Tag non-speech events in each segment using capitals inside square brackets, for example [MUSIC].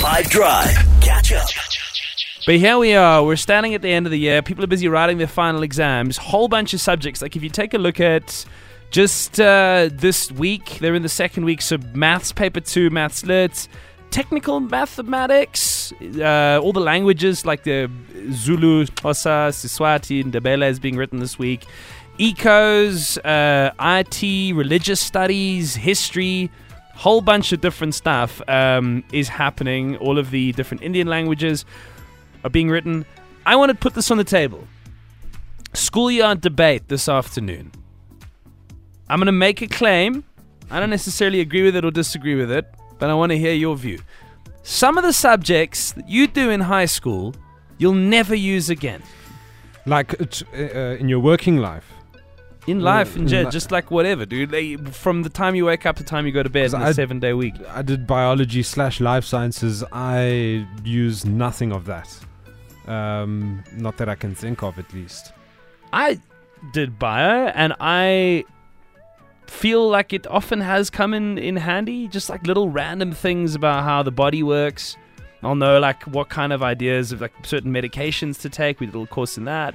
5 Drive. Catch up. But here we are. We're standing at the end of the year. People are busy writing their final exams. Whole bunch of subjects. Like if you take a look at just uh, this week, they're in the second week. So maths paper two, maths lit, technical mathematics, uh, all the languages like the Zulu, Xhosa, Siswati, and Ndebele is being written this week. Ecos, uh, IT, religious studies, history, whole bunch of different stuff um, is happening. All of the different Indian languages are being written. I want to put this on the table. Schoolyard debate this afternoon. I'm going to make a claim. I don't necessarily agree with it or disagree with it, but I want to hear your view. Some of the subjects that you do in high school, you'll never use again. Like uh, in your working life. In life, in li- just like whatever, dude. Like, from the time you wake up to the time you go to bed, in a I- seven day week. I did biology slash life sciences. I use nothing of that. Um, not that I can think of, at least. I did bio, and I feel like it often has come in, in handy. Just like little random things about how the body works. I'll know like what kind of ideas of like certain medications to take. We did a little course in that.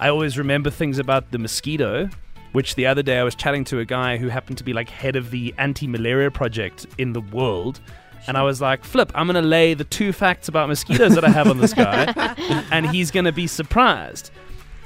I always remember things about the mosquito, which the other day I was chatting to a guy who happened to be like head of the anti-malaria project in the world. And I was like, Flip, I'm going to lay the two facts about mosquitoes that I have on this guy, [LAUGHS] and he's going to be surprised.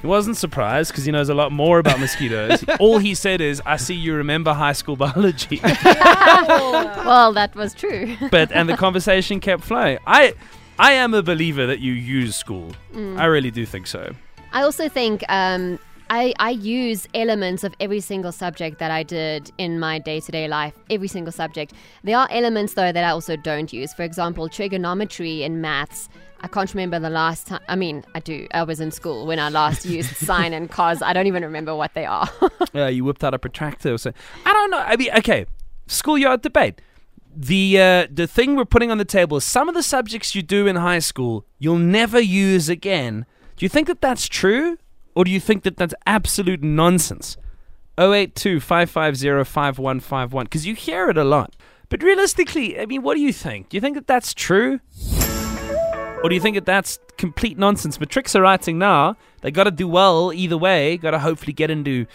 He wasn't surprised because he knows a lot more about mosquitoes. All he said is, "I see you remember high school biology," [LAUGHS] well, that was true. but and the conversation kept flowing. I, I am a believer that you use school. I really do think so. I also think um, I, I use elements of every single subject that I did in my day to day life, every single subject. There are elements, though, that I also don't use. For example, trigonometry in maths. I can't remember the last time. I mean, I do. I was in school when I last used [LAUGHS] sine and cos. I don't even remember what they are. [LAUGHS] Uh, you whipped out a protractor. Or so I don't know. I mean, okay, schoolyard debate. The uh, the thing we're putting on the table is some of the subjects you do in high school you'll never use again. Do you think that that's true, or do you think that that's absolute nonsense? 082 550 5151 because you hear it a lot. But realistically, I mean, what do you think? Do you think that that's true? Or do you think that that's complete nonsense? Matrics are writing now. They got to do well either way. Got to hopefully get into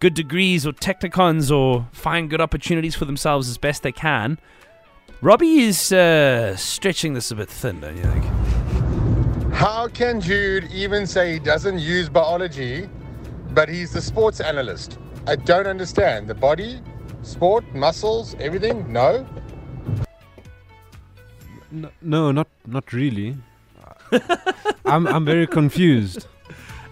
good degrees or technikons or find good opportunities for themselves as best they can. Robbie is uh, stretching this a bit thin, don't you think? How can Jude even say he doesn't use biology, but he's the sports analyst? I don't understand. The body, sport, muscles, everything? No? N- no, not not really. [LAUGHS] I'm I'm very confused.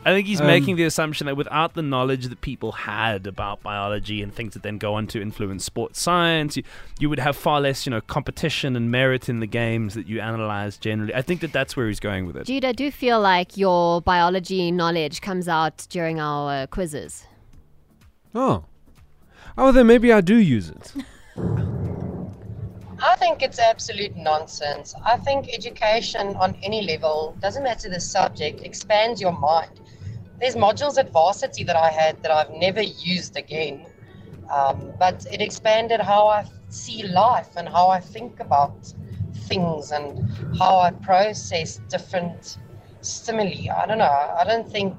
I think he's Um, making the assumption that without the knowledge that people had about biology and things that then go on to influence sports science, you, you would have far less, you know, competition and merit in the games that you analyze generally. I think that that's where he's going with it. Jude, I do feel like your biology knowledge comes out during our uh, quizzes. Oh, oh, then maybe I do use it. I think it's absolute nonsense. I think education on any level, doesn't matter the subject, expands your mind. There's modules at varsity that I had that I've never used again, um, but it expanded how I see life and how I think about things and how I process different stimuli. I don't know. I don't think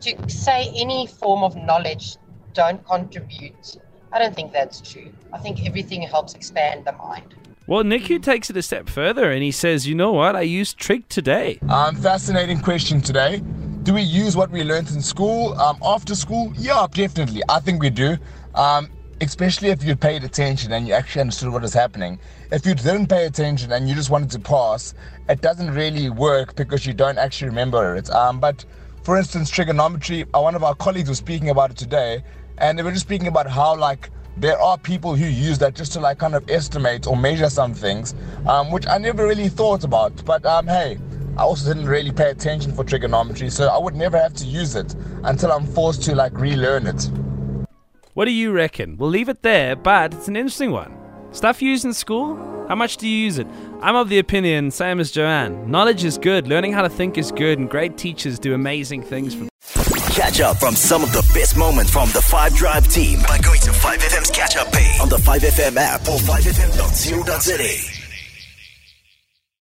to say any form of knowledge don't contribute. I don't think that's true. I think everything helps expand the mind. Well, Niku takes it a step further and he says, you know what? I used trig today. Um, fascinating question today. Do we use what we learned in school um, after school? Yeah, definitely. I think we do. Um, especially if you paid attention and you actually understood what is happening. If you didn't pay attention and you just wanted to pass, it doesn't really work because you don't actually remember it. Um, but for instance, trigonometry, uh, one of our colleagues was speaking about it today, and they were just speaking about how like there are people who use that just to like kind of estimate or measure some things, um, which I never really thought about. But um, hey, I also didn't really pay attention for trigonometry, so I would never have to use it until I'm forced to like relearn it. What do you reckon? We'll leave it there, but it's an interesting one. Stuff you use in school? How much do you use it? I'm of the opinion, same as Joanne. Knowledge is good, learning how to think is good, and great teachers do amazing things for Catch up from some of the best moments from the 5 Drive team by going to 5FM's catch up page on the 5FM app or 5FM.co.za.